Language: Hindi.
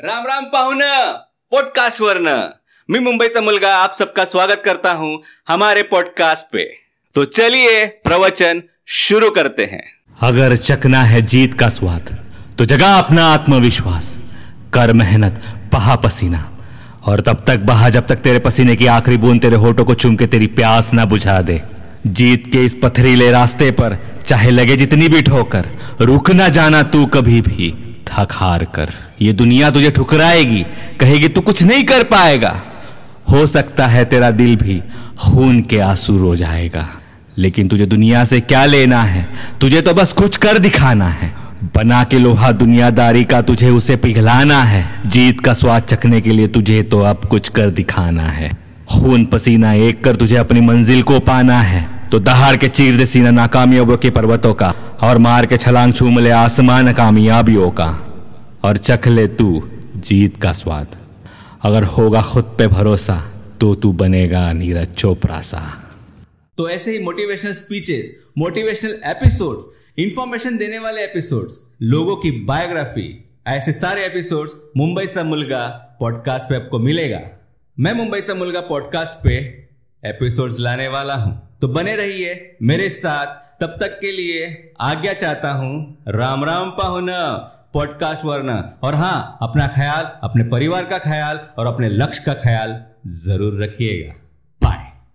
राम राम पाहुन पॉडकास्ट वरन मी मुंबईचा मुलगा, आप सबका स्वागत करता हूँ हमारे पॉडकास्ट पे. तो चलिए प्रवचन शुरू करते हैं. अगर चकना है जीत का स्वाद तो जगा अपना आत्मविश्वास. कर मेहनत, बहा पसीना. और तब तक बहा जब तक तेरे पसीने की आखिरी बूंद तेरे होठों को चूम के तेरी प्यास ना बुझा दे. जीत के इस पथरीले रास्ते पर, चाहे लगे जितनी भी ठोकर, रुक ना जाना तू कभी भी. थक हार कर। ये दुनिया तुझे ठुकराएगी, कहेगी, तू कुछ नहीं कर पाएगा। हो सकता है तेरा दिल भी खून के आँसू रो जाएगा, लेकिन तुझे दुनिया से क्या लेना है? तुझे तो बस कुछ कर दिखाना है। बना के लोहा दुनियादारी का तुझे उसे पिघलाना है। जीत का स्वाद चखने के लिए तुझे तो अब कुछ कर दिखाना है। खून पसीना एक कर तुझे अपनी मंजिल को पाना है। तो दहाड़ के चीर दे सीना नाकामयाबों के पर्वतों का। और मार के छलांग छूम ले आसमान कामयाबियों का, और चख ले तू जीत का स्वाद। अगर होगा खुद पे भरोसा तो तू बनेगा नीरज चोपड़ा सा। तो ऐसे ही motivational speeches motivational episodes information देने वाले एपिसोड्स लोगों की बायोग्राफी ऐसे सारे एपिसोड्स मुंबई सा मुलगा पॉडकास्ट पे आपको मिलेगा। मैं मुंबई सा मुलगा पॉडकास्ट पे एपिसोड्स लाने वाला हूँ। तो बने रहिए मेरे साथ। तब तक के लिए आज्ञा चाहता हूँ, राम राम पाहुना पॉडकास्ट वर्ण और हाँ अपना ख्याल, अपने परिवार का ख्याल और अपने लक्ष्य का ख्याल ज़रूर रखिएगा।